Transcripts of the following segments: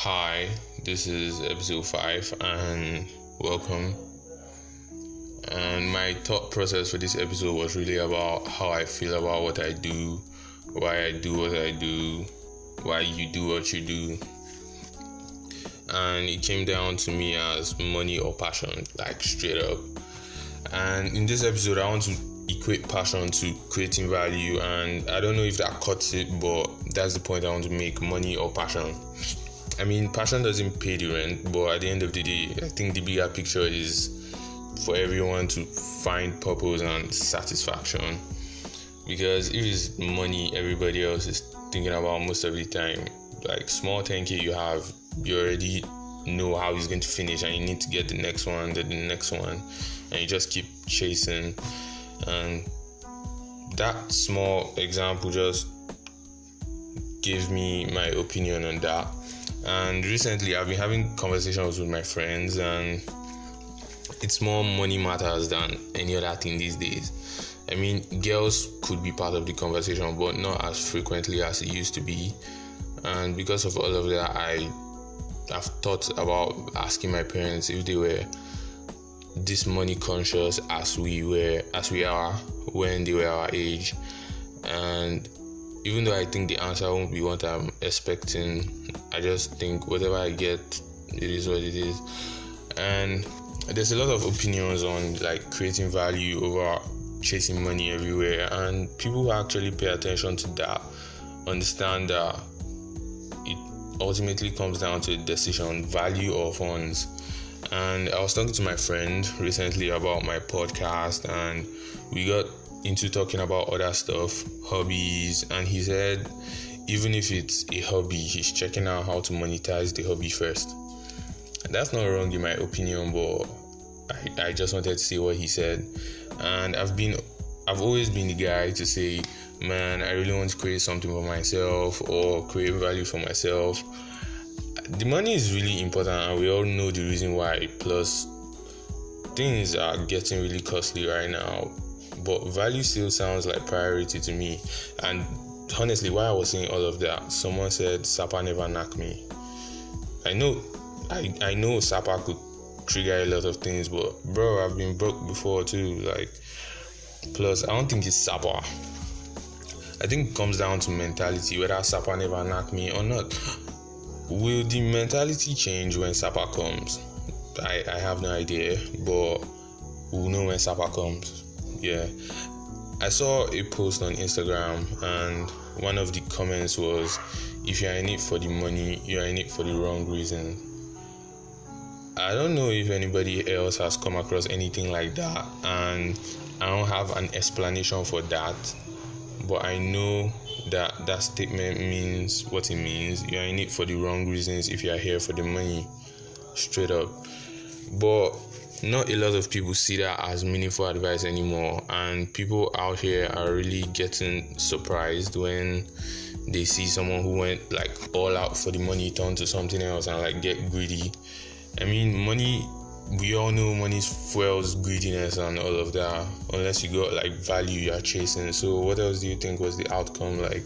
Hi, this is episode 5 and welcome. And my thought process for this episode was really about how I feel about what I do, why I do what I do, why you do what you do. And it came down to me as money or passion, like straight up. And in this episode, I want to equate passion to creating value and i don't know if that cuts it but that's the point i want to make money or passion i mean passion doesn't pay the rent but at the end of the day i think the bigger picture is for everyone to find purpose and satisfaction. Because if it's money everybody else is thinking about most of the time. Like small 10k you have you already know how it's going to finish and you need to get the next one then the next one. And you just keep chasing. And that small example just gave me my opinion on that and recently i've been having conversations with my friends and it's more money matters than any other thing these days. I mean girls could be part of the conversation but not as frequently as it used to be. And because of all of that i have thought about asking my parents if they were this money conscious as we were as we are when they were our age. And even though I think the answer won't be what I'm expecting, I just think whatever I get, it is what it is. And there's a lot of opinions on like creating value over chasing money everywhere, and people who actually pay attention to that understand that it ultimately comes down to a decision value or funds and I was talking to my friend recently about my podcast, and we got into talking about other stuff, hobbies, and he said even if it's a hobby, he's checking out how to monetize the hobby first. that's not wrong in my opinion, but I, I just wanted to see what he said. And I've been I've always been the guy to say, man, I really want to create something for myself or create value for myself the money is really important and we all know the reason why plus things are getting really costly right now. But value still sounds like priority to me. And honestly why i was saying all of that someone said sapa never knock me. I know i i know sapa could trigger a lot of things but bro i've been broke before too like plus i don't think it's sapa. I think it comes down to mentality whether sapa never knock me or not Will the mentality change when Sapa comes? I, I have no idea, but we'll know when Sapa comes. Yeah. I saw a post on Instagram, and one of the comments was if you're in it for the money, you're in it for the wrong reason. I don't know if anybody else has come across anything like that, and I don't have an explanation for that but I know that that statement means what it means. You are in it for the wrong reasons if you are here for the money, straight up. But not a lot of people see that as meaningful advice anymore, and people out here are really getting surprised when they see someone who went like all out for the money turn to something else and like get greedy. I mean, money we all know money fuels greediness and all of that unless you got like value you're chasing. So what else do you think was the outcome like?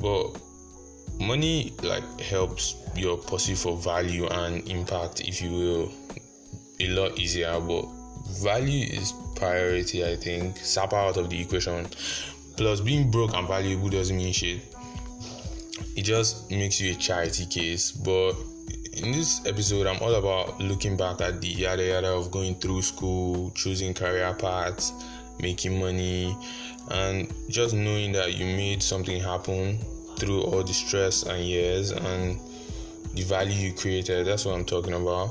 But money like helps your pursuit for value and impact if you will a lot easier. But value is priority i think. Sap out of the equation. Plus being broke and valuable doesn't mean shit. It just makes you a charity case. But in this episode, I'm all about looking back at the yada yada of going through school, choosing career paths, making money, and just knowing that you made something happen through all the stress and years and the value you created. That's what I'm talking about.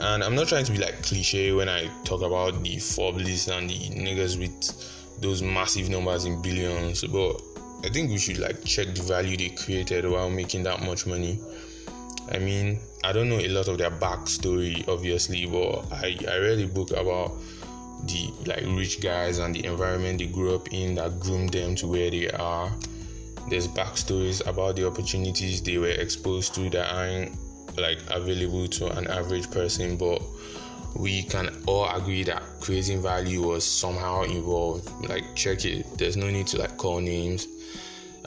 And I'm not trying to be like cliche when I talk about the Forbes and the niggas with those massive numbers in billions, but I think we should like check the value they created while making that much money. I mean, I don't know a lot of their backstory, obviously, but I, I read a book about the like rich guys and the environment they grew up in that groomed them to where they are. There's backstories about the opportunities they were exposed to that aren't like available to an average person, but we can all agree that creating value was somehow involved. Like check it. There's no need to like call names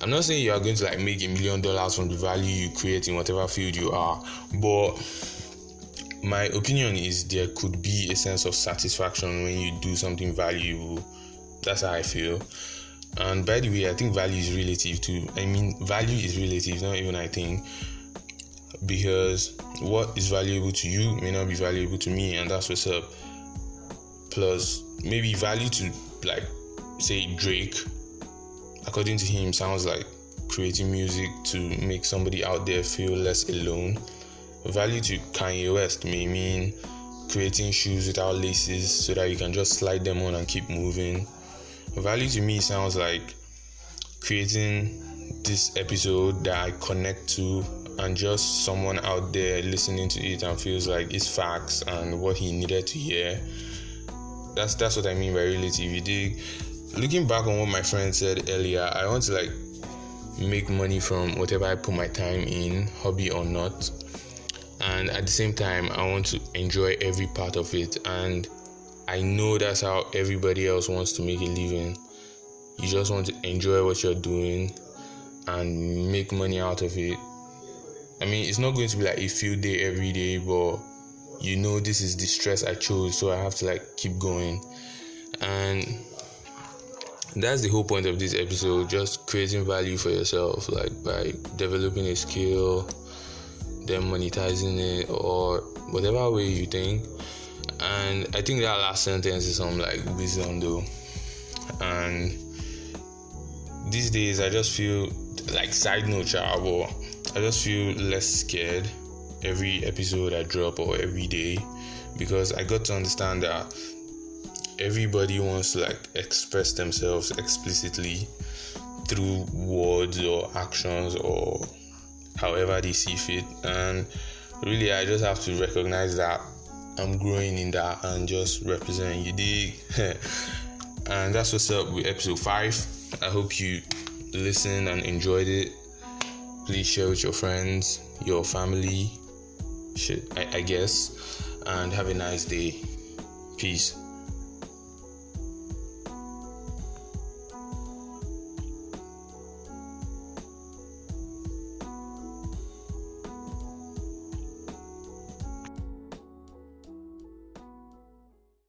I'm not saying you are going to like make a million dollars from the value you create in whatever field you are, but my opinion is there could be a sense of satisfaction when you do something valuable. That's how I feel. And by the way, I think value is relative too. I mean, value is relative, not even I think, because what is valuable to you may not be valuable to me, and that's what's up. Plus, maybe value to like say Drake, according to him, sounds like creating music to make somebody out there feel less alone. Value to Kanye West may mean creating shoes without laces so that you can just slide them on and keep moving Value to me sounds like creating this episode that I connect to and just someone out there listening to it and feels like it's facts and what he needed to hear. That's that's what I mean by relativity. Looking back on what my friend said earlier, I want to like make money from whatever I put my time in, hobby or not. And at the same time, I want to enjoy every part of it and I know that's how everybody else wants to make a living. You just want to enjoy what you're doing and make money out of it. I mean, it's not going to be like a few day every day, but you know, this is the stress I chose, so I have to like keep going. And that's the whole point of this episode just creating value for yourself, like by developing a skill, then monetizing it, or whatever way you think and I think that last sentence is some like wisdom though. And these days I just feel like side note travel. I just feel less scared every episode I drop or every day because I got to understand that everybody wants to like express themselves explicitly through words or actions or however they see fit and really I just have to recognize that I'm growing in that and just representing you dig. and that's what's up with episode five. I hope you listened and enjoyed it. Please share with your friends, your family, shit, I, I guess, and have a nice day. Peace.